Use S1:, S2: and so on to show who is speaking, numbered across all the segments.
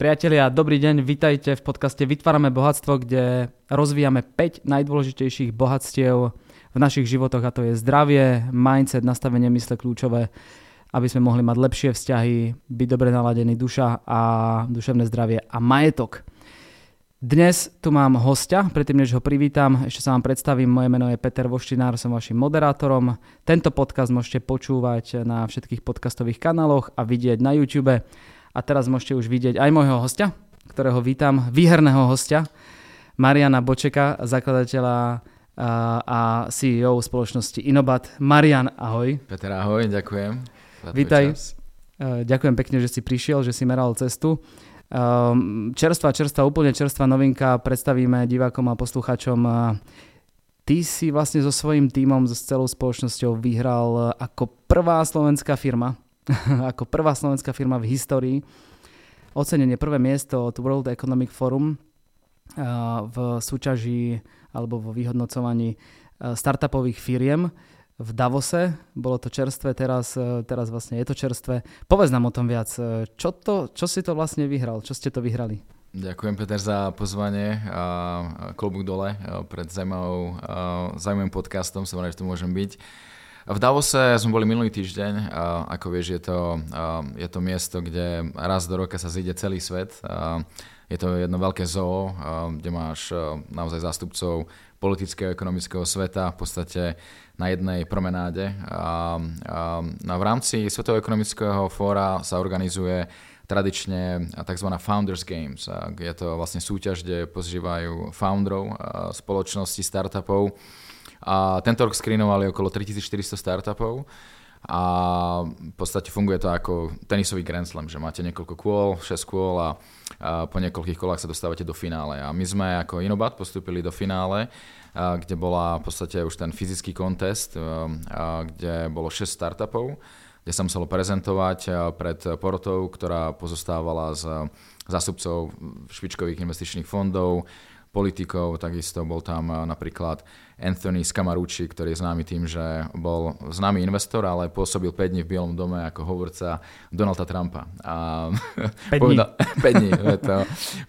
S1: Priatelia, dobrý deň, vitajte v podcaste Vytvárame bohatstvo, kde rozvíjame 5 najdôležitejších bohatstiev v našich životoch a to je zdravie, mindset, nastavenie mysle kľúčové, aby sme mohli mať lepšie vzťahy, byť dobre naladený duša a duševné zdravie a majetok. Dnes tu mám hostia, predtým než ho privítam, ešte sa vám predstavím, moje meno je Peter Voštinár, som vašim moderátorom. Tento podcast môžete počúvať na všetkých podcastových kanáloch a vidieť na YouTube. A teraz môžete už vidieť aj môjho hostia, ktorého vítam, výherného hostia, Mariana Bočeka, zakladateľa a CEO spoločnosti Inobat. Marian, ahoj.
S2: Peter, ahoj, ďakujem.
S1: Vítaj. Ďakujem pekne, že si prišiel, že si meral cestu. Čerstvá, čerstvá, úplne čerstvá novinka predstavíme divákom a poslucháčom. Ty si vlastne so svojím tímom, so celou spoločnosťou vyhral ako prvá slovenská firma ako prvá slovenská firma v histórii. Ocenenie prvé miesto od World Economic Forum v súťaži alebo vo vyhodnocovaní startupových firiem v Davose. Bolo to čerstvé, teraz, teraz vlastne je to čerstvé. Povedz nám o tom viac. Čo, to, čo si to vlastne vyhral? Čo ste to vyhrali?
S2: Ďakujem Peter za pozvanie a klobúk dole pred zaujímavým podcastom. Som rád, že tu môžem byť. V Davose sme boli minulý týždeň. Ako vieš, je to, je to miesto, kde raz do roka sa zíde celý svet. Je to jedno veľké zoo, kde máš naozaj zástupcov politického ekonomického sveta v podstate na jednej promenáde. A, a v rámci Svetového ekonomického fóra sa organizuje tradične tzv. Founders Games. Je to vlastne súťaž, kde pozývajú founderov spoločnosti, startupov a tento rok screenovali okolo 3400 startupov a v podstate funguje to ako tenisový Grand Slam, že máte niekoľko kôl, 6 kôl a, a po niekoľkých kolách sa dostávate do finále. A my sme ako Inobat postúpili do finále, a, kde bola v podstate už ten fyzický kontest, a, a, kde bolo 6 startupov, kde sa muselo prezentovať pred porotou, ktorá pozostávala z zástupcov špičkových investičných fondov, politikov, takisto bol tam napríklad Anthony Scamarucci, ktorý je známy tým, že bol známy investor, ale pôsobil 5 dní v Bielom dome ako hovorca Donalda Trumpa. A
S1: 5 povedal, 5
S2: dní to,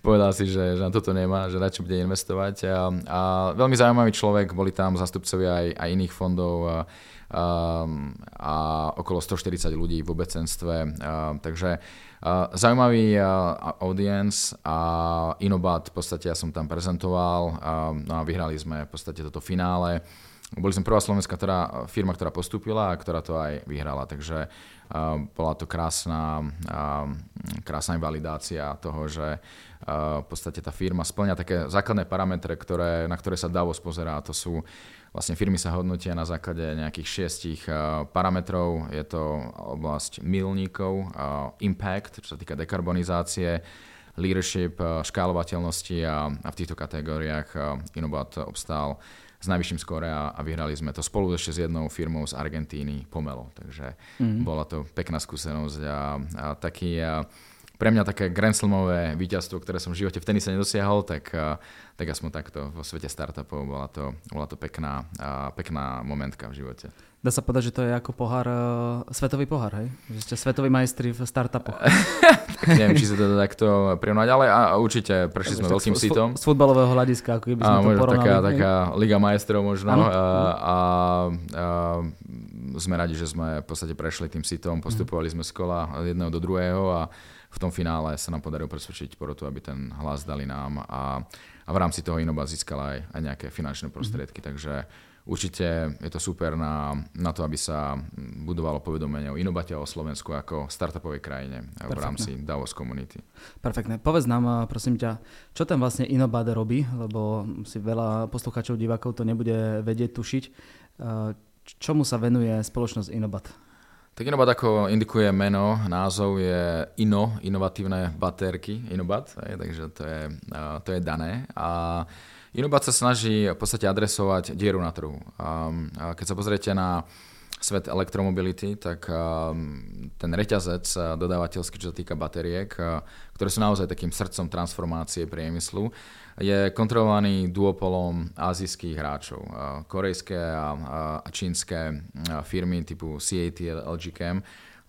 S2: povedal si, že, že na toto nemá, že čo bude investovať. A, a veľmi zaujímavý človek, boli tam zastupcovia aj, aj iných fondov. A, Um, a okolo 140 ľudí v obecenstve. Uh, takže uh, zaujímavý uh, audience a Inobat v podstate ja som tam prezentoval no a vyhrali sme v podstate toto finále. Boli sme prvá slovenská ktorá, firma, ktorá postúpila a ktorá to aj vyhrala, takže uh, bola to krásna, uh, krásna validácia toho, že uh, v podstate tá firma splňa také základné parametre, ktoré, na ktoré sa Davos pozerá. To sú Vlastne firmy sa hodnotia na základe nejakých šiestich parametrov. Je to oblasť milníkov, impact, čo sa týka dekarbonizácie, leadership, škálovateľnosti a, a v týchto kategóriách Inobat obstál s najvyšším skóre a, a vyhrali sme to spolu ešte s jednou firmou z Argentíny, Pomelo. Takže mm. bola to pekná skúsenosť a, a taký... A, pre mňa také Grand Slamové víťazstvo, ktoré som v živote v tenise nedosiahol, tak, tak aspoň takto vo svete startupov bola to, bola to pekná, pekná momentka v živote.
S1: Dá sa povedať, že to je ako pohár, uh, svetový pohár, hej? Že ste svetoví majstri v startupoch.
S2: tak neviem, či sa to takto prirovnať, ale a, určite prešli sme veľkým z, sitom.
S1: Z futbalového hľadiska, ako keby sme a, to porovnali.
S2: Taká, taká Liga majstrov možno. A, a, a, sme radi, že sme v podstate prešli tým sitom, postupovali sme z kola jedného do druhého a v tom finále sa nám podarilo presvedčiť porotu, aby ten hlas dali nám a, a v rámci toho Inoba získala aj, aj nejaké finančné prostriedky, mm-hmm. takže určite je to super na, na to, aby sa budovalo povedomenie o Inobate o Slovensku ako startupovej krajine Perfektne. v rámci Davos Community.
S1: Perfektne. Povedz nám, prosím ťa, čo tam vlastne Inobat robí, lebo si veľa poslucháčov, divákov to nebude vedieť, tušiť. Čomu sa venuje spoločnosť Inobat?
S2: Tak Inobat ako indikuje meno, názov je INO, inovatívne batérky, Inobat, takže to je, to je dané. A Inobat sa snaží v podstate adresovať dieru na trhu. A keď sa pozriete na svet elektromobility, tak ten reťazec dodávateľský, čo sa týka batériek, ktoré sú naozaj takým srdcom transformácie priemyslu, je kontrolovaný duopolom azijských hráčov. Korejské a čínske firmy typu CAT LG Chem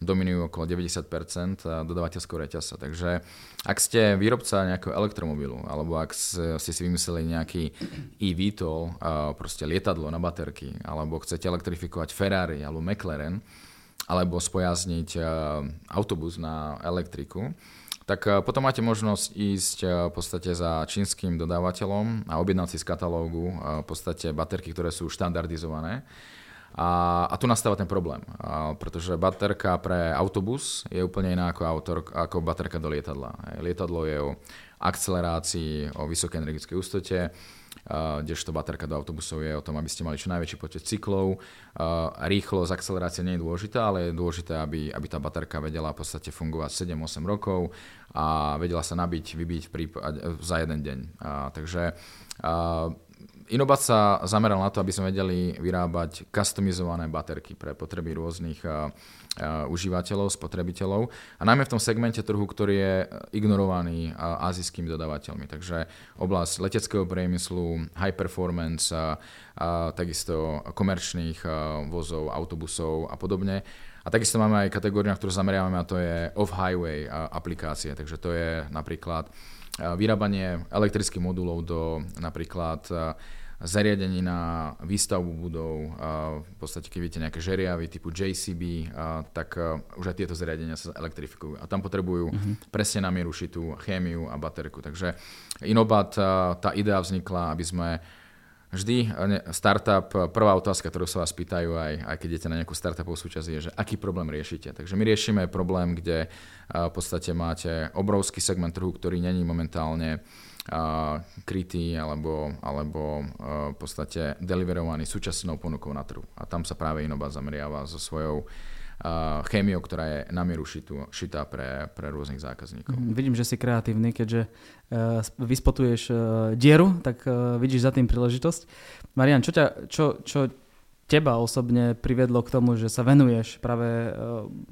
S2: dominujú okolo 90% dodavateľského reťasa. Takže ak ste výrobca nejakého elektromobilu, alebo ak ste si vymysleli nejaký e-VTOL, proste lietadlo na baterky, alebo chcete elektrifikovať Ferrari alebo McLaren, alebo spojazniť autobus na elektriku, tak potom máte možnosť ísť v podstate za čínskym dodávateľom a objednať si z katalógu v podstate baterky, ktoré sú štandardizované a, a tu nastáva ten problém, a, pretože baterka pre autobus je úplne iná ako, autor, ako baterka do lietadla. Lietadlo je o akcelerácii, o vysokej energetickej ústote, kdežto baterka do autobusov je o tom, aby ste mali čo najväčší počet cyklov. Rýchlosť akcelerácie nie je dôležitá, ale je dôležité, aby, aby tá baterka vedela v podstate fungovať 7-8 rokov a vedela sa nabiť, vybiť v za jeden deň. A, takže a, Inobat sa zameral na to, aby sme vedeli vyrábať customizované baterky pre potreby rôznych uh, uh, užívateľov, spotrebiteľov a najmä v tom segmente trhu, ktorý je ignorovaný uh, azijskými dodávateľmi. Takže oblasť leteckého priemyslu, high performance, takisto komerčných vozov, autobusov a podobne. A takisto máme aj kategóriu, na ktorú zameriavame a to je off-highway aplikácie. Takže to je napríklad vyrábanie elektrických modulov do napríklad zariadení na výstavbu budov, v podstate keď vidíte nejaké žeriavy typu JCB, tak už aj tieto zariadenia sa elektrifikujú. A tam potrebujú uh-huh. presne na mieru šitú chémiu a baterku. Takže Inobat, tá idea vznikla, aby sme vždy startup, prvá otázka, ktorú sa vás pýtajú aj, aj keď idete na nejakú startupovú súčasť, je, že aký problém riešite. Takže my riešime problém, kde v podstate máte obrovský segment trhu, ktorý není momentálne krytý alebo, alebo v podstate deliverovaný súčasnou ponukou na trhu. A tam sa práve Inoba zameriava so svojou chémiou, ktorá je na mieru šitú, šitá pre, pre rôznych zákazníkov.
S1: Mm, vidím, že si kreatívny, keďže uh, vyspotuješ uh, dieru, tak uh, vidíš za tým príležitosť. Marian, čo, ťa, čo, čo teba osobne priviedlo k tomu, že sa venuješ práve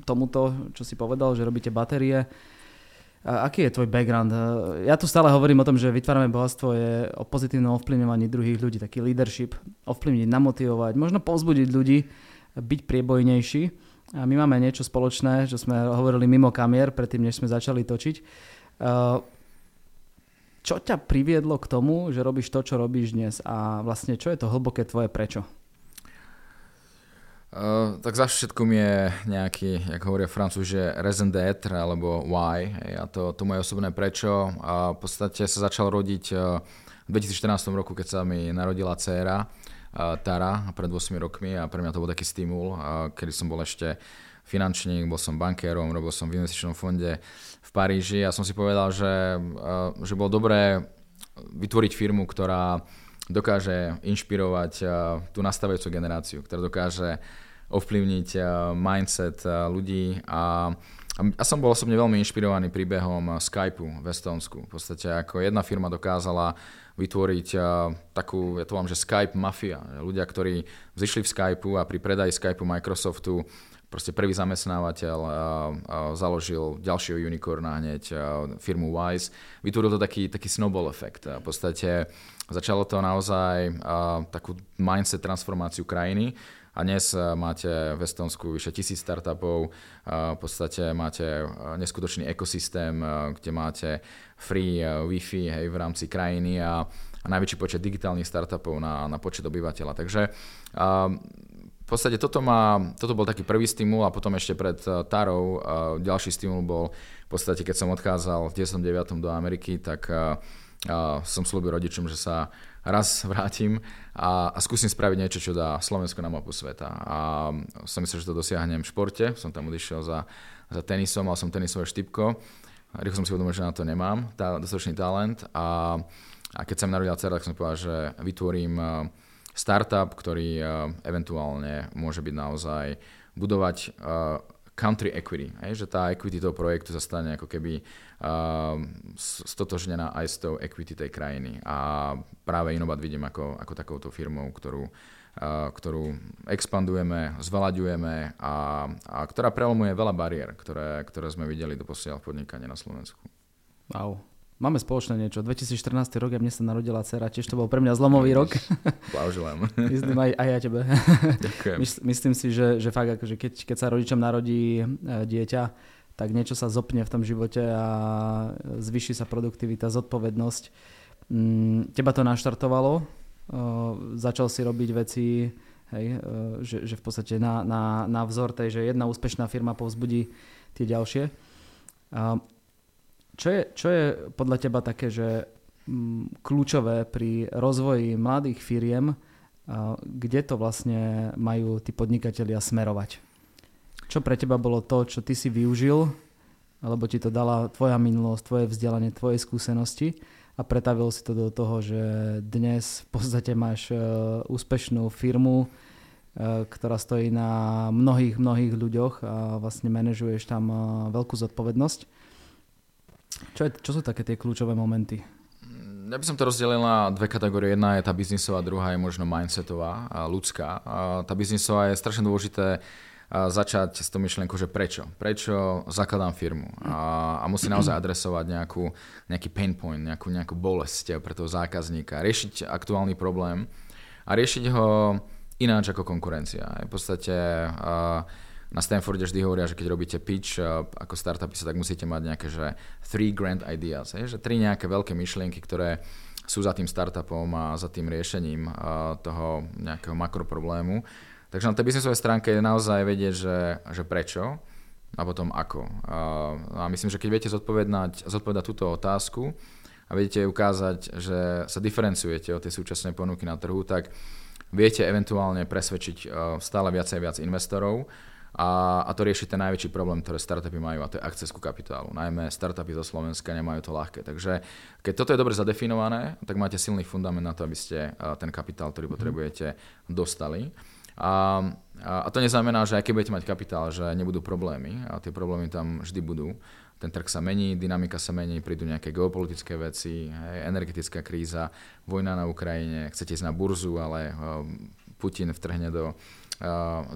S1: tomuto, čo si povedal, že robíte batérie, Aký je tvoj background? Ja tu stále hovorím o tom, že vytvárame bohatstvo je o pozitívnom ovplyvňovaní druhých ľudí, taký leadership, ovplyvniť, namotivovať, možno povzbudiť ľudí, byť priebojnejší. A my máme niečo spoločné, čo sme hovorili mimo kamier, predtým, než sme začali točiť. Čo ťa priviedlo k tomu, že robíš to, čo robíš dnes a vlastne čo je to hlboké tvoje prečo?
S2: Uh, tak za všetkom je nejaký, jak hovoria francúzi, že raison d'être alebo why. A to, to moje osobné prečo. A v podstate sa začal rodiť uh, v 2014 roku, keď sa mi narodila dcéra Tara pred 8 rokmi a pre mňa to bol taký stimul, kedy som bol ešte finančník, bol som bankérom, robil som v investičnom fonde v Paríži a som si povedal, že, že bolo dobré vytvoriť firmu, ktorá dokáže inšpirovať tú nastavujúcu generáciu, ktorá dokáže ovplyvniť mindset ľudí a a som bol osobne veľmi inšpirovaný príbehom Skypeu v Estonsku. V podstate ako jedna firma dokázala vytvoriť takú, ja to vám, že Skype mafia. Ľudia, ktorí zišli v Skypeu a pri predaji Skypeu Microsoftu proste prvý zamestnávateľ a, a založil ďalšieho unicorna hneď, firmu Wise. Vytvoril to taký, taký snowball efekt. A v podstate Začalo to naozaj uh, takú mindset transformáciu krajiny a dnes máte v Estonsku vyše tisíc startupov, v podstate máte neskutočný ekosystém, kde máte free Wi-Fi hej, v rámci krajiny a, a najväčší počet digitálnych startupov na, na počet obyvateľa. Takže v podstate toto, má, toto bol taký prvý stimul a potom ešte pred Tarou ďalší stimul bol v podstate, keď som odchádzal v 19. do Ameriky, tak som slúbil rodičom, že sa raz vrátim a, a skúsim spraviť niečo, čo dá Slovensko na mapu sveta. A som myslel, že to dosiahnem v športe. Som tam odišiel za, za tenisom, mal som tenisové štipko. Rýchlo som si uvedomil, že na to nemám tá, dostatočný talent. A, a keď sa mi narodila dcera, tak som povedal, že vytvorím startup, ktorý eventuálne môže byť naozaj budovať country equity, hej, že tá equity toho projektu sa stane ako keby uh, stotožnená aj s tou equity tej krajiny. A práve Inobat vidím ako, ako takouto firmou, ktorú, uh, ktorú expandujeme, zvelaďujeme a, a ktorá prelomuje veľa bariér, ktoré, ktoré sme videli doposiaľ v podnikaní na Slovensku.
S1: Wow. Máme spoločné niečo. 2014 rok, a mne sa narodila dcera, tiež to bol pre mňa zlomový rok.
S2: Blahoželám.
S1: Myslím aj, aj ja tebe.
S2: Ďakujem.
S1: Myslím si, že, že fakt akože keď, keď sa rodičom narodí e, dieťa, tak niečo sa zopne v tom živote a zvyší sa produktivita, zodpovednosť. Mm, teba to naštartovalo, začal si robiť veci, hej, že, že v podstate na, na, na vzor tej, že jedna úspešná firma povzbudí tie ďalšie. Čo je, čo je podľa teba také, že mm, kľúčové pri rozvoji mladých firiem, kde to vlastne majú tí podnikatelia smerovať? Čo pre teba bolo to, čo ty si využil, alebo ti to dala tvoja minulosť, tvoje vzdelanie, tvoje skúsenosti a pretavil si to do toho, že dnes v podstate máš e, úspešnú firmu, e, ktorá stojí na mnohých, mnohých ľuďoch a vlastne manažuješ tam e, veľkú zodpovednosť. Čo, je, čo sú také tie kľúčové momenty?
S2: Ja by som to rozdelil na dve kategórie. Jedna je tá biznisová, druhá je možno mindsetová ľudská. Tá biznisová je strašne dôležité začať s tou myšlienkou, že prečo. Prečo zakladám firmu. A, a musí naozaj adresovať nejakú, nejaký pain point, nejakú, nejakú bolesť pre toho zákazníka. Riešiť aktuálny problém a riešiť ho ináč ako konkurencia. V podstate uh, na Stanforde vždy hovoria, že keď robíte pitch uh, ako startupy, tak musíte mať nejaké, že three grand ideas, že tri nejaké veľké myšlienky, ktoré sú za tým startupom a za tým riešením uh, toho nejakého makroproblému. Takže na tej biznisovej stránke je naozaj vedieť, že, že prečo a potom ako. Uh, a myslím, že keď viete zodpovedať, zodpovedať túto otázku a viete ukázať, že sa diferencujete od tej súčasnej ponuky na trhu, tak viete eventuálne presvedčiť stále viacej a viac investorov a, a to rieši ten najväčší problém, ktoré startupy majú, a to je akces ku kapitálu. Najmä startupy zo Slovenska nemajú to ľahké. Takže keď toto je dobre zadefinované, tak máte silný fundament na to, aby ste ten kapitál, ktorý mhm. potrebujete, dostali. A, a to neznamená, že aj keď budete mať kapitál, že nebudú problémy. A tie problémy tam vždy budú. Ten trh sa mení, dynamika sa mení, prídu nejaké geopolitické veci, hej, energetická kríza, vojna na Ukrajine, chcete ísť na burzu, ale Putin vtrhne do,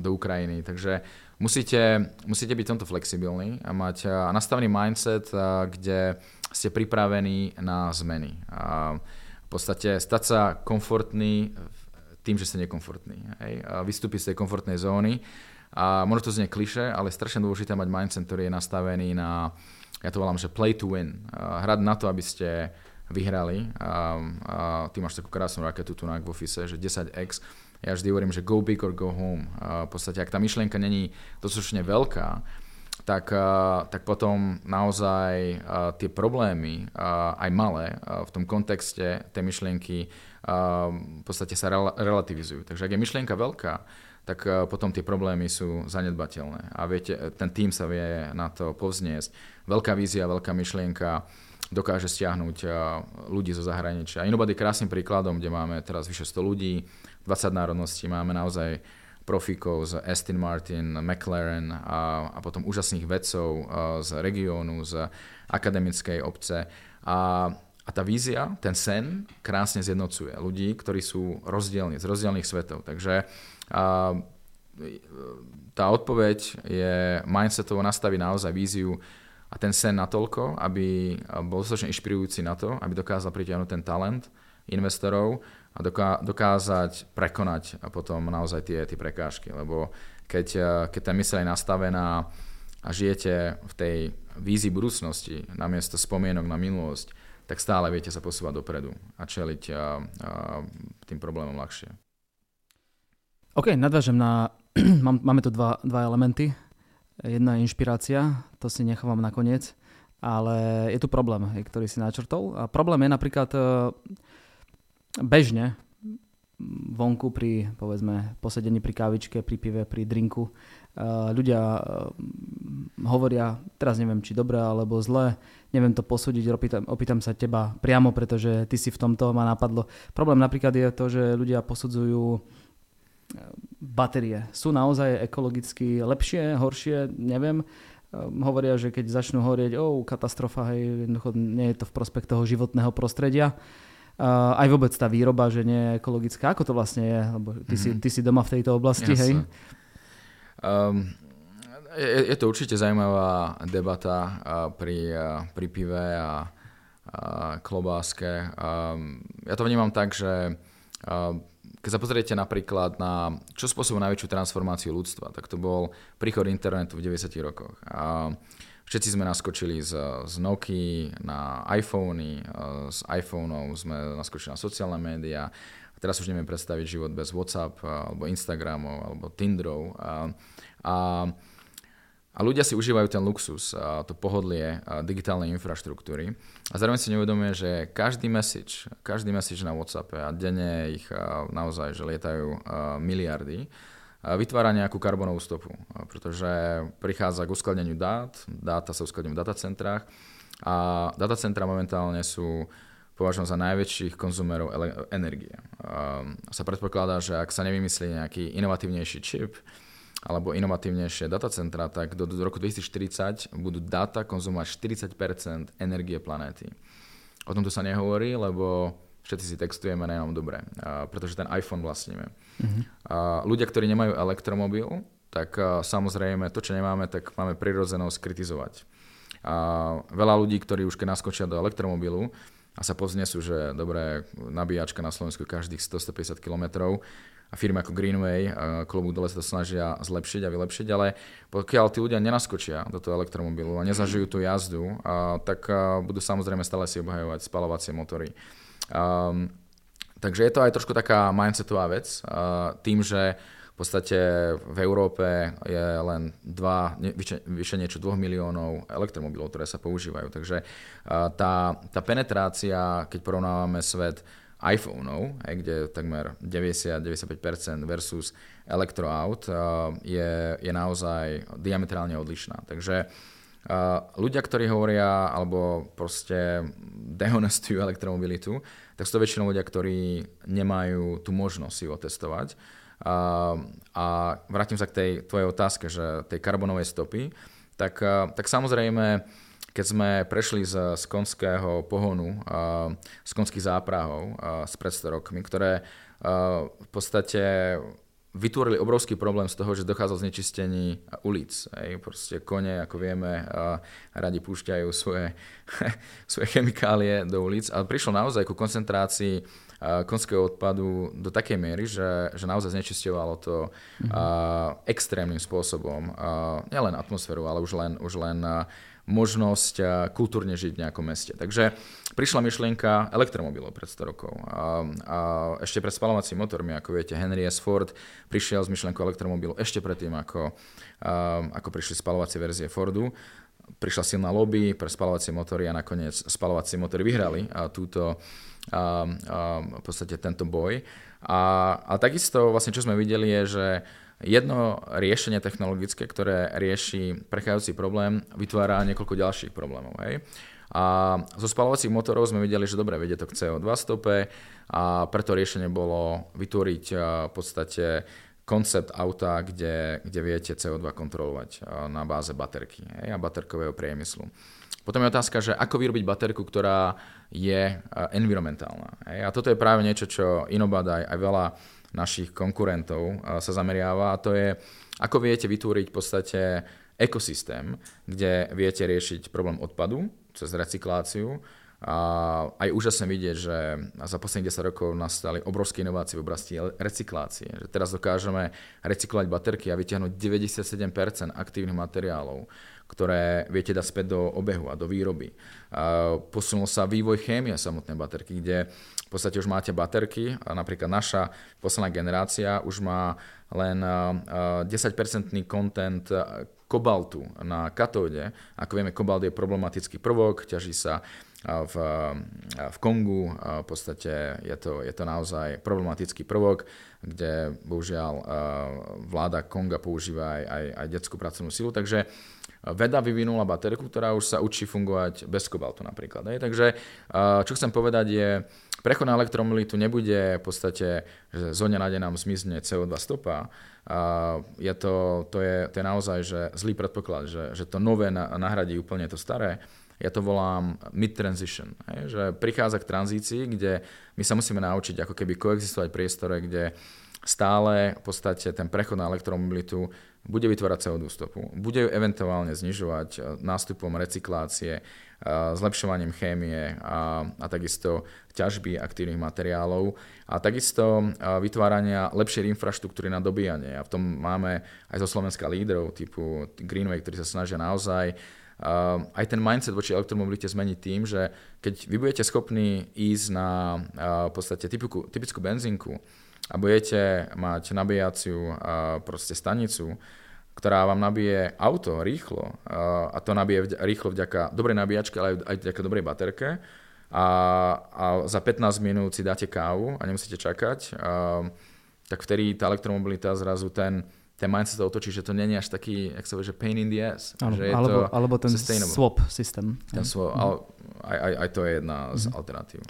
S2: do Ukrajiny. Takže musíte, musíte byť tomto flexibilní a mať nastavený mindset, kde ste pripravení na zmeny. A v podstate stať sa komfortný tým, že ste nekomfortní. Hej? A vystúpiť z tej komfortnej zóny. A možno to znie kliše, ale je strašne dôležité mať mindset, ktorý je nastavený na, ja to volám, že play to win. Hrať na to, aby ste vyhrali. A, a ty máš takú krásnu raketu tu na v office, že 10x ja vždy hovorím, že go big or go home. A v podstate, ak tá myšlienka není dostatočne veľká, tak, tak potom naozaj tie problémy, aj malé, v tom kontexte tej myšlienky v podstate sa relativizujú. Takže ak je myšlienka veľká, tak potom tie problémy sú zanedbateľné. A viete, ten tým sa vie na to povzniesť. Veľká vízia, veľká myšlienka dokáže stiahnuť ľudí zo zahraničia. Inobad je krásnym príkladom, kde máme teraz vyše 100 ľudí, 20 národností, máme naozaj profíkov z Aston Martin, McLaren a, a potom úžasných vedcov z regiónu, z akademickej obce. A, a tá vízia, ten sen krásne zjednocuje ľudí, ktorí sú rozdielni, z rozdielných svetov. Takže a, tá odpoveď je mindsetovo nastaviť naozaj víziu a ten sen natoľko, aby bol dostatočne inšpirujúci na to, aby dokázal pritiahnuť ten talent investorov a dokázať prekonať potom naozaj tie, tie prekážky. Lebo keď, eh, keď tá myseľ je nastavená a žijete v tej vízii budúcnosti namiesto spomienok na minulosť, tak stále viete sa posúvať dopredu a čeliť a, eh, a eh, tým problémom ľahšie.
S1: OK, nadvážem na... Máme tu dva, dva elementy. Jedna je inšpirácia, to si nechávam nakoniec, ale je tu problém, ktorý si načrtol. A problém je napríklad bežne vonku pri, povedzme, posedení pri kávičke, pri pive, pri drinku. Uh, ľudia uh, hovoria, teraz neviem, či dobre alebo zle, neviem to posúdiť, opýtam, opýtam sa teba priamo, pretože ty si v tomto ma napadlo. Problém napríklad je to, že ľudia posudzujú batérie. Sú naozaj ekologicky lepšie, horšie, neviem. Hovoria, že keď začnú horieť, oh, katastrofa, hej, nie je to v prospech toho životného prostredia. Uh, aj vôbec tá výroba, že nie je ekologická. Ako to vlastne je? Lebo ty, mm-hmm. si, mhm. ty si doma v tejto oblasti, Jasne. hej? Um,
S2: je, je to určite zaujímavá debata pri, pri pive a, klobáske. Ja to vnímam tak, že keď sa pozriete napríklad na čo spôsobuje najväčšiu transformáciu ľudstva, tak to bol príchod internetu v 90. rokoch. A všetci sme naskočili z, z Nokia na iPhony, z iPhoneov sme naskočili na sociálne médiá. Teraz už neviem predstaviť život bez WhatsApp, alebo Instagramov, alebo Tinderov. A, a a ľudia si užívajú ten luxus, to pohodlie digitálnej infraštruktúry. A zároveň si neuvedomuje, že každý message, každý message na WhatsAppe a denne ich naozaj, že lietajú miliardy, vytvára nejakú karbonovú stopu, pretože prichádza k uskladneniu dát, dáta sa uskladňujú v datacentrách a datacentra momentálne sú považujem za najväčších konzumerov energie. Sa predpokladá, že ak sa nevymyslí nejaký inovatívnejší čip, alebo inovatívnejšie datacentra, tak do, do roku 2040 budú data konzumovať 40% energie planéty. O tomto sa nehovorí, lebo všetci si textujeme na dobre, pretože ten iPhone vlastníme. A ľudia, ktorí nemajú elektromobil, tak samozrejme to, čo nemáme, tak máme prirodzenosť kritizovať. A veľa ľudí, ktorí už keď naskočia do elektromobilu a sa poznesú, že dobré, nabíjačka na Slovensku každých 100-150 km, a firmy ako Greenway, klobúk dole sa to snažia zlepšiť a vylepšiť, ale pokiaľ tí ľudia nenaskočia do toho elektromobilu a nezažijú tú jazdu, tak budú samozrejme stále si obhajovať spalovacie motory. Takže je to aj trošku taká mindsetová vec, tým, že v podstate v Európe je len dva, vyše, vyše niečo 2 miliónov elektromobilov, ktoré sa používajú. Takže tá, tá penetrácia, keď porovnávame svet iPhoneov, kde takmer 90-95% versus elektroaut je, je naozaj diametrálne odlišná. Takže ľudia, ktorí hovoria alebo proste dehonestujú elektromobilitu, tak sú to väčšinou ľudia, ktorí nemajú tú možnosť si otestovať. A, a vrátim sa k tej tvojej otázke, že tej karbonovej stopy, tak, tak samozrejme keď sme prešli z, z konského pohonu, z konských záprahov s pred 100 rokmi, ktoré v podstate vytvorili obrovský problém z toho, že dochádzalo znečistení ulic. Ej, proste kone, ako vieme, radi púšťajú svoje, svoje chemikálie do ulic, ale prišlo naozaj ku koncentrácii konského odpadu do takej miery, že, že naozaj znečisťovalo to mm-hmm. extrémnym spôsobom. nielen atmosféru, ale už len, už len možnosť kultúrne žiť v nejakom meste. Takže prišla myšlienka elektromobilov pred 100 rokov. A, a ešte pred spalovacími motormi, ako viete, Henry S. Ford prišiel s myšlienkou elektromobilu ešte predtým, ako, a, ako prišli spalovacie verzie Fordu. Prišla silná lobby pre spalovacie motory a nakoniec spalovacie motory vyhrali a túto, v podstate tento boj. A, a takisto vlastne, čo sme videli, je, že jedno riešenie technologické, ktoré rieši prechádzajúci problém, vytvára niekoľko ďalších problémov. Hej. A zo spalovacích motorov sme videli, že dobre, vedie to k CO2 stope a preto riešenie bolo vytvoriť v podstate koncept auta, kde, kde viete CO2 kontrolovať na báze baterky hej, a baterkového priemyslu. Potom je otázka, že ako vyrobiť baterku, ktorá je environmentálna. Hej. A toto je práve niečo, čo Inobad aj, aj veľa našich konkurentov sa zameriava a to je, ako viete vytvoriť v podstate ekosystém, kde viete riešiť problém odpadu cez recykláciu, a aj úžasne vidieť, že za posledných 10 rokov nastali obrovské inovácie v oblasti recyklácie. Že teraz dokážeme recyklovať baterky a vytiahnuť 97% aktívnych materiálov, ktoré viete dať späť do obehu a do výroby. Posunul sa vývoj chémie samotnej baterky, kde v podstate už máte baterky napríklad naša posledná generácia už má len 10-percentný content kobaltu na katóde. Ako vieme, kobalt je problematický prvok, ťaží sa v, v Kongu. V podstate je to, je to naozaj problematický prvok, kde bohužiaľ vláda Konga používa aj, aj detskú pracovnú silu. Takže veda vyvinula baterku, ktorá už sa učí fungovať bez kobaltu napríklad. Hej. Takže čo chcem povedať je, prechod na elektromobilitu nebude v podstate, že zo na deň nám zmizne CO2 stopa. Je to, to, je, to je naozaj že zlý predpoklad, že, že to nové nahradí úplne to staré ja to volám mid-transition, že prichádza k tranzícii, kde my sa musíme naučiť ako keby koexistovať v priestore, kde stále v podstate ten prechod na elektromobilitu bude vytvárať CO2 stopu, bude ju eventuálne znižovať e, nástupom recyklácie, zlepšovaním chémie a, a takisto ťažby aktívnych materiálov a takisto vytvárania lepšej infraštruktúry na dobíjanie. A v tom máme aj zo Slovenska lídrov typu Greenway, ktorí sa snažia naozaj aj ten mindset voči elektromobilite zmeniť tým, že keď vy budete schopní ísť na v podstate typickú, typickú benzínku a budete mať nabíjaciu proste stanicu, ktorá vám nabije auto rýchlo a to nabije rýchlo vďaka dobrej nabíjačke, ale aj vďaka dobrej baterke a, a za 15 minút si dáte kávu a nemusíte čakať, a, tak vtedy tá elektromobilita zrazu ten, ten mindset to otočí, že to není až taký, jak sa že pain in the ass.
S1: Ano,
S2: že je
S1: alebo,
S2: to
S1: alebo ten swap systém.
S2: Ten swap, ale aj, aj, aj to je jedna z mm. alternatív.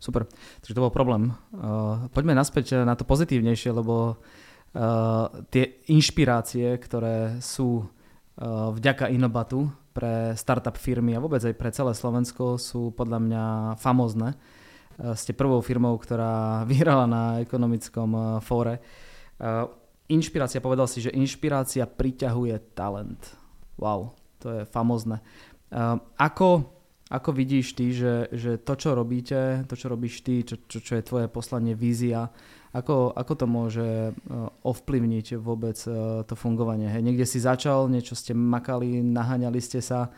S1: Super, takže to bol problém. Uh, poďme naspäť na to pozitívnejšie, lebo uh, tie inšpirácie, ktoré sú uh, vďaka Inobatu pre startup firmy a vôbec aj pre celé Slovensko sú podľa mňa famózne. Uh, ste prvou firmou, ktorá vyhrala na ekonomickom uh, fóre. Uh, inšpirácia, povedal si, že inšpirácia priťahuje talent. Wow, to je famózne. Uh, ako ako vidíš ty, že, že to, čo robíte, to, čo robíš ty, čo, čo, čo je tvoje poslanie, vízia, ako, ako to môže e, ovplyvniť vôbec e, to fungovanie? Hej, niekde si začal, niečo ste makali, naháňali ste sa e,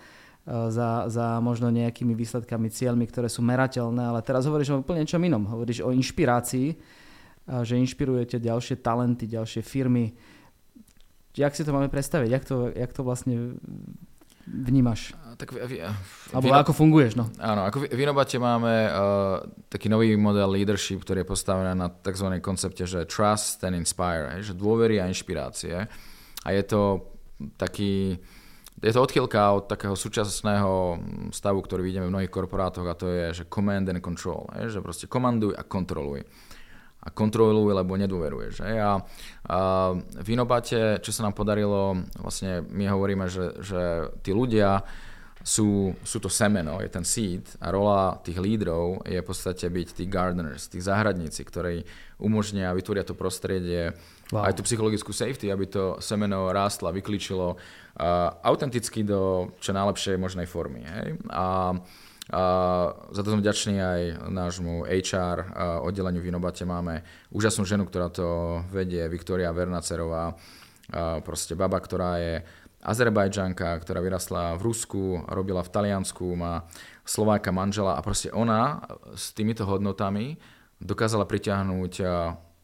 S1: za, za možno nejakými výsledkami, cieľmi, ktoré sú merateľné, ale teraz hovoríš o úplne niečom inom. Hovoríš o inšpirácii, že inšpirujete ďalšie talenty, ďalšie firmy. Jak si to máme predstaviť? Jak to, jak to vlastne vnímaš? Tak vy, vy, Alebo vy, ako funguješ? No.
S2: Áno, ako v Inobate máme uh, taký nový model leadership, ktorý je postavený na tzv. koncepte, že trust and inspire, že dôvery a inšpirácie. A je to taký, je to odchýlka od takého súčasného stavu, ktorý vidíme v mnohých korporátoch a to je, že command and control, že proste komanduj a kontroluj a kontroluj, lebo nedôveruješ. Že? A, a v Inobate, čo sa nám podarilo, vlastne my hovoríme, že, že tí ľudia sú, sú to semeno, je ten seed a rola tých lídrov je v podstate byť tí gardeners, tí záhradníci, ktorí umožnia a vytvoria to prostredie, wow. aj tú psychologickú safety, aby to semeno rástlo vyklíčilo uh, autenticky do čo najlepšej možnej formy. Hej? A a za to som vďačný aj nášmu HR oddeleniu v Inobate. Máme úžasnú ženu, ktorá to vedie, Viktoria Vernacerová, proste baba, ktorá je Azerbajdžanka, ktorá vyrastla v Rusku, robila v Taliansku, má Slováka manžela a proste ona s týmito hodnotami dokázala pritiahnuť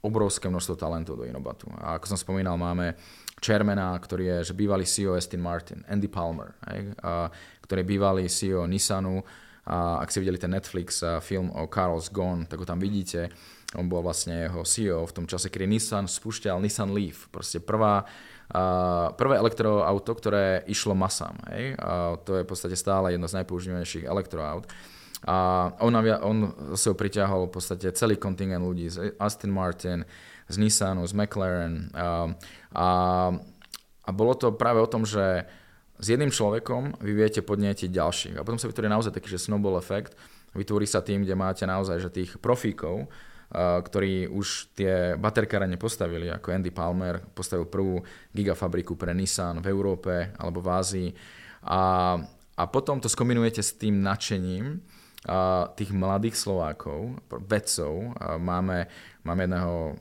S2: obrovské množstvo talentov do Inobatu. A ako som spomínal, máme chairmana, ktorý je že bývalý CEO Aston Martin, Andy Palmer, hej, a, ktorý je bývalý CEO Nissanu, a ak si videli ten Netflix film o Carl's Gone, tak ho tam vidíte. On bol vlastne jeho CEO v tom čase, kedy Nissan spúšťal Nissan Leaf. Proste prvá, uh, prvé elektroauto, ktoré išlo masám. Hej? A to je v podstate stále jedno z najpoužívanejších elektroaut. A on, on sa priťahol v podstate celý kontingent ľudí z Aston Martin, z Nissanu, z McLaren. A, a, a bolo to práve o tom, že s jedným človekom vy viete podnietiť ďalších. A potom sa vytvorí naozaj taký, že snowball efekt. Vytvorí sa tým, kde máte naozaj že tých profíkov, ktorí už tie baterkáre postavili, ako Andy Palmer postavil prvú gigafabriku pre Nissan v Európe alebo v Ázii. A, a potom to skombinujete s tým nadšením tých mladých Slovákov, vedcov. Máme, máme jedného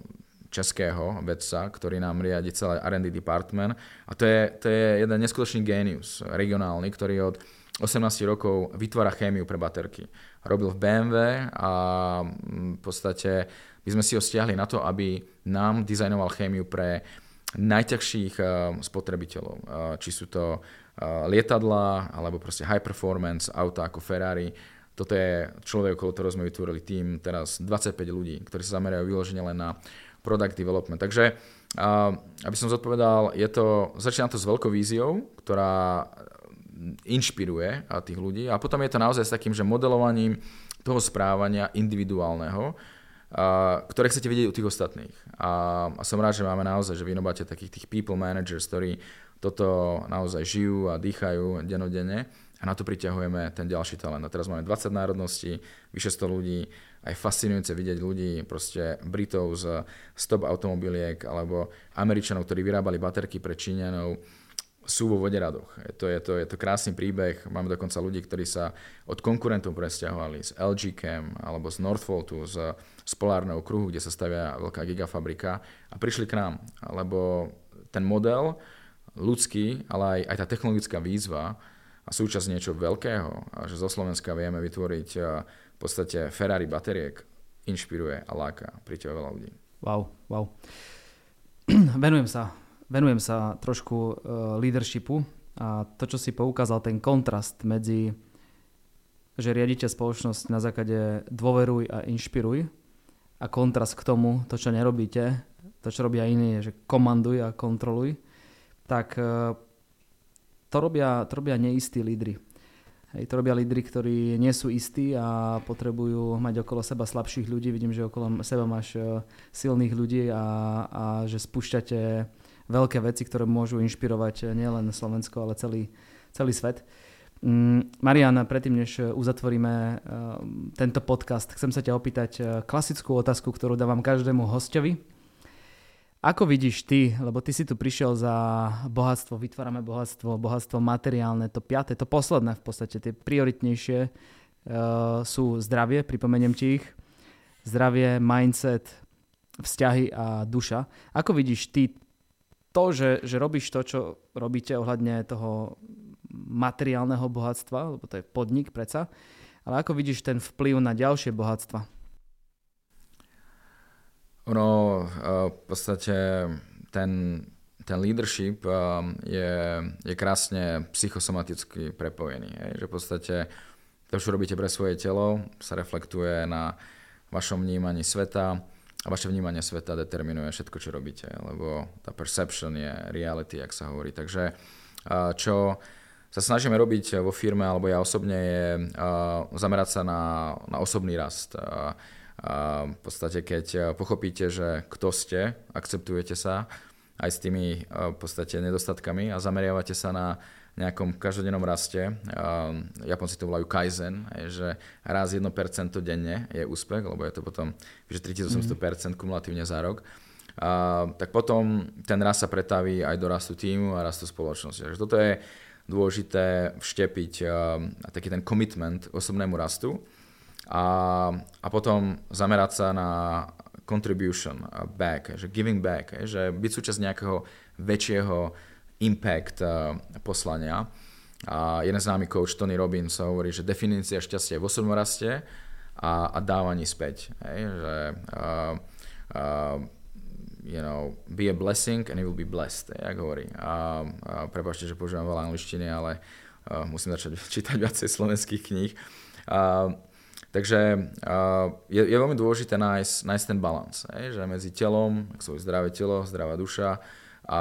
S2: českého vedca, ktorý nám riadi celé R&D department. A to je, to je jeden neskutočný génius regionálny, ktorý od 18 rokov vytvára chémiu pre baterky. Robil v BMW a mm, v podstate my sme si ho stiahli na to, aby nám dizajnoval chémiu pre najťažších eh, spotrebiteľov. Eh, či sú to eh, lietadla, alebo proste high performance auta ako Ferrari. Toto je človek, okolo ktorého sme vytvorili tým teraz 25 ľudí, ktorí sa zamerajú vyložene len na product development. Takže, aby som zodpovedal, je to, začína to s veľkou víziou, ktorá inšpiruje tých ľudí a potom je to naozaj s takým, že modelovaním toho správania individuálneho, ktoré chcete vidieť u tých ostatných. A, a som rád, že máme naozaj, že vy takých tých people managers, ktorí toto naozaj žijú a dýchajú denodenne a na to priťahujeme ten ďalší talent. A teraz máme 20 národností, vyše 100 ľudí, aj fascinujúce vidieť ľudí, proste Britov z stop automobiliek alebo Američanov, ktorí vyrábali baterky pre Číňanov. sú vo voderadoch. Je to, je, to, je to krásny príbeh. Máme dokonca ľudí, ktorí sa od konkurentov presťahovali z LG Chem alebo z Northvoltu, z, z polárneho kruhu, kde sa stavia veľká gigafabrika a prišli k nám, lebo ten model ľudský, ale aj, aj tá technologická výzva a súčasť niečo veľkého, a že zo Slovenska vieme vytvoriť v podstate Ferrari bateriek, inšpiruje a láka priťahuje veľa ľudí.
S1: Wow, wow. Venujem sa venujem sa trošku uh, leadershipu a to, čo si poukázal, ten kontrast medzi, že riadite spoločnosť na základe dôveruj a inšpiruj a kontrast k tomu, to, čo nerobíte, to, čo robia iní, je, že komanduj a kontroluj, tak uh, to robia, to robia neistí lídry. Hej, to robia lídry, ktorí nie sú istí a potrebujú mať okolo seba slabších ľudí. Vidím, že okolo seba máš uh, silných ľudí a, a že spúšťate veľké veci, ktoré môžu inšpirovať nielen Slovensko, ale celý, celý svet. Mm, Marian, predtým, než uzatvoríme uh, tento podcast, chcem sa ťa opýtať klasickú otázku, ktorú dávam každému hostovi. Ako vidíš ty, lebo ty si tu prišiel za bohatstvo, vytvárame bohatstvo, bohatstvo materiálne, to piaté, to posledné v podstate, tie prioritnejšie uh, sú zdravie, pripomeniem ti ich, zdravie, mindset, vzťahy a duša. Ako vidíš ty to, že, že robíš to, čo robíte ohľadne toho materiálneho bohatstva, lebo to je podnik predsa, ale ako vidíš ten vplyv na ďalšie bohatstva?
S2: Ono v podstate ten, ten leadership je, je krásne psychosomaticky prepojený. Že v podstate to, čo robíte pre svoje telo, sa reflektuje na vašom vnímaní sveta, a vaše vnímanie sveta determinuje všetko, čo robíte, lebo tá perception je reality, ak sa hovorí. Takže čo sa snažíme robiť vo firme, alebo ja osobne, je zamerať sa na, na osobný rast. A v podstate, keď pochopíte, že kto ste, akceptujete sa aj s tými v podstate nedostatkami a zameriavate sa na nejakom každodennom raste. Japonci to volajú kaizen, že raz 1% denne je úspech, lebo je to potom že 3800% kumulatívne za rok. A, tak potom ten rast sa pretaví aj do rastu týmu a rastu spoločnosti. Takže toto je dôležité vštepiť a, a taký ten commitment osobnému rastu a, a potom zamerať sa na contribution back, že giving back, že byť súčasť nejakého väčšieho impact uh, poslania. A jeden známy coach Tony Robbins hovorí, že definícia šťastia je v osobnom raste a, a dávaní späť. Hej? Že, uh, uh, you know, be a blessing and you will be blessed, hej, ako hovorí. A, a prepáčte, že používam veľa angličtiny, ale uh, musím začať čítať viacej slovenských kníh. Uh, takže je, je veľmi dôležité nájsť, nájsť ten balans, že medzi telom, ak svoje zdravé telo, zdravá duša, a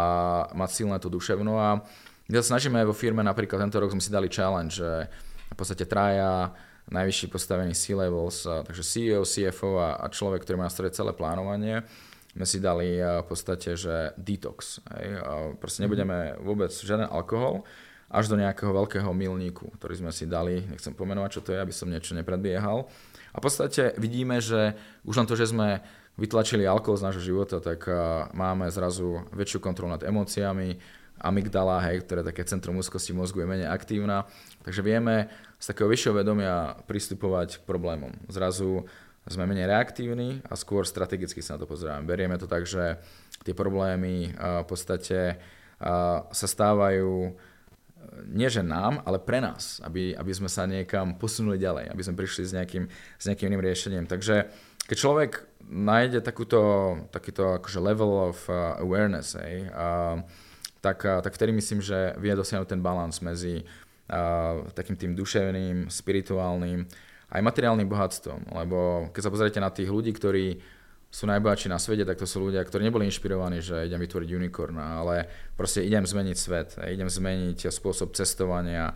S2: mať silné to duševno a my sa snažíme vo firme, napríklad tento rok sme si dali challenge, že v podstate traja najvyšší postavení C-levels, takže CEO, CFO a, a človek, ktorý má na celé plánovanie, sme si dali v podstate, že detox. Hej? Proste nebudeme vôbec žiaden alkohol, až do nejakého veľkého milníku, ktorý sme si dali, nechcem pomenovať, čo to je, aby som niečo nepredbiehal. A v podstate vidíme, že už len to, že sme vytlačili alkohol z nášho života, tak máme zrazu väčšiu kontrolu nad emóciami, amygdala, hej, ktoré také centrum úzkosti mozgu je menej aktívna, takže vieme z takého vyššieho vedomia pristupovať k problémom. Zrazu sme menej reaktívni a skôr strategicky sa na to pozeráme. Berieme to tak, že tie problémy v podstate sa stávajú nie že nám, ale pre nás, aby, aby sme sa niekam posunuli ďalej, aby sme prišli s nejakým, s nejakým iným riešením. Takže keď človek nájde takúto, takýto akože level of uh, awareness, hej, tak, uh, tak vtedy myslím, že vie dosiahnuť ten balans medzi uh, takým tým duševným, spirituálnym aj materiálnym bohatstvom. Lebo keď sa pozriete na tých ľudí, ktorí sú najbohatší na svete, tak to sú ľudia, ktorí neboli inšpirovaní, že idem vytvoriť unicorna, ale proste idem zmeniť svet, idem zmeniť spôsob cestovania,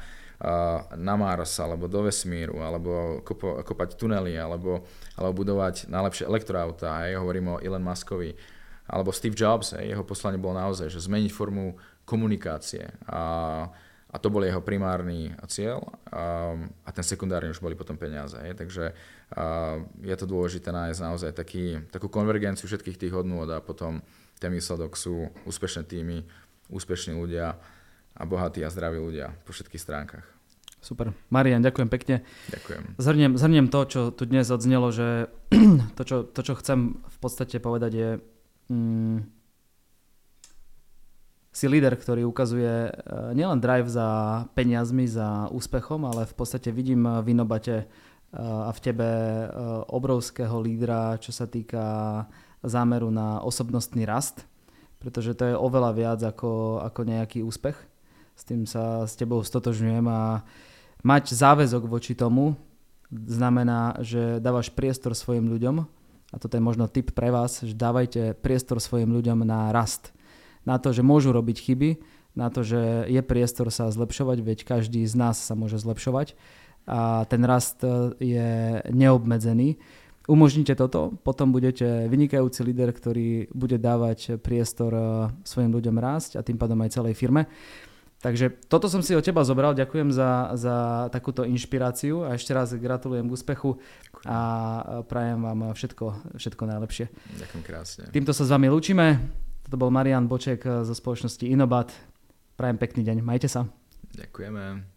S2: na Mars, alebo do vesmíru, alebo kopať tunely, alebo, alebo budovať najlepšie elektroauta. Hej, hovorím o Elon Muskovi. Alebo Steve Jobs, jeho poslanie bolo naozaj, že zmeniť formu komunikácie. A, a to bol jeho primárny cieľ a, a ten sekundárny už boli potom peniaze. Hej. Takže a, je to dôležité nájsť naozaj taký, takú konvergenciu všetkých tých hodnôt a potom ten výsledok sú úspešné týmy, úspešní ľudia, a bohatí a zdraví ľudia po všetkých stránkach.
S1: Super. Marian, ďakujem pekne.
S2: Ďakujem.
S1: Zhrniem, zhrniem to, čo tu dnes odznelo, že to čo, to, čo chcem v podstate povedať je mm, si líder, ktorý ukazuje uh, nielen drive za peniazmi, za úspechom, ale v podstate vidím v Inobate uh, a v tebe uh, obrovského lídra, čo sa týka zámeru na osobnostný rast, pretože to je oveľa viac ako, ako nejaký úspech. S tým sa s tebou stotožňujem a mať záväzok voči tomu znamená, že dávaš priestor svojim ľuďom a toto je možno tip pre vás, že dávajte priestor svojim ľuďom na rast. Na to, že môžu robiť chyby, na to, že je priestor sa zlepšovať, veď každý z nás sa môže zlepšovať a ten rast je neobmedzený. Umožnite toto, potom budete vynikajúci líder, ktorý bude dávať priestor svojim ľuďom rásť a tým pádom aj celej firme. Takže toto som si od teba zobral, ďakujem za, za takúto inšpiráciu a ešte raz gratulujem k úspechu a prajem vám všetko, všetko najlepšie.
S2: Ďakujem krásne.
S1: Týmto sa s vami lúčime. Toto bol Marian Boček zo spoločnosti Inobat. Prajem pekný deň, majte sa.
S2: Ďakujeme.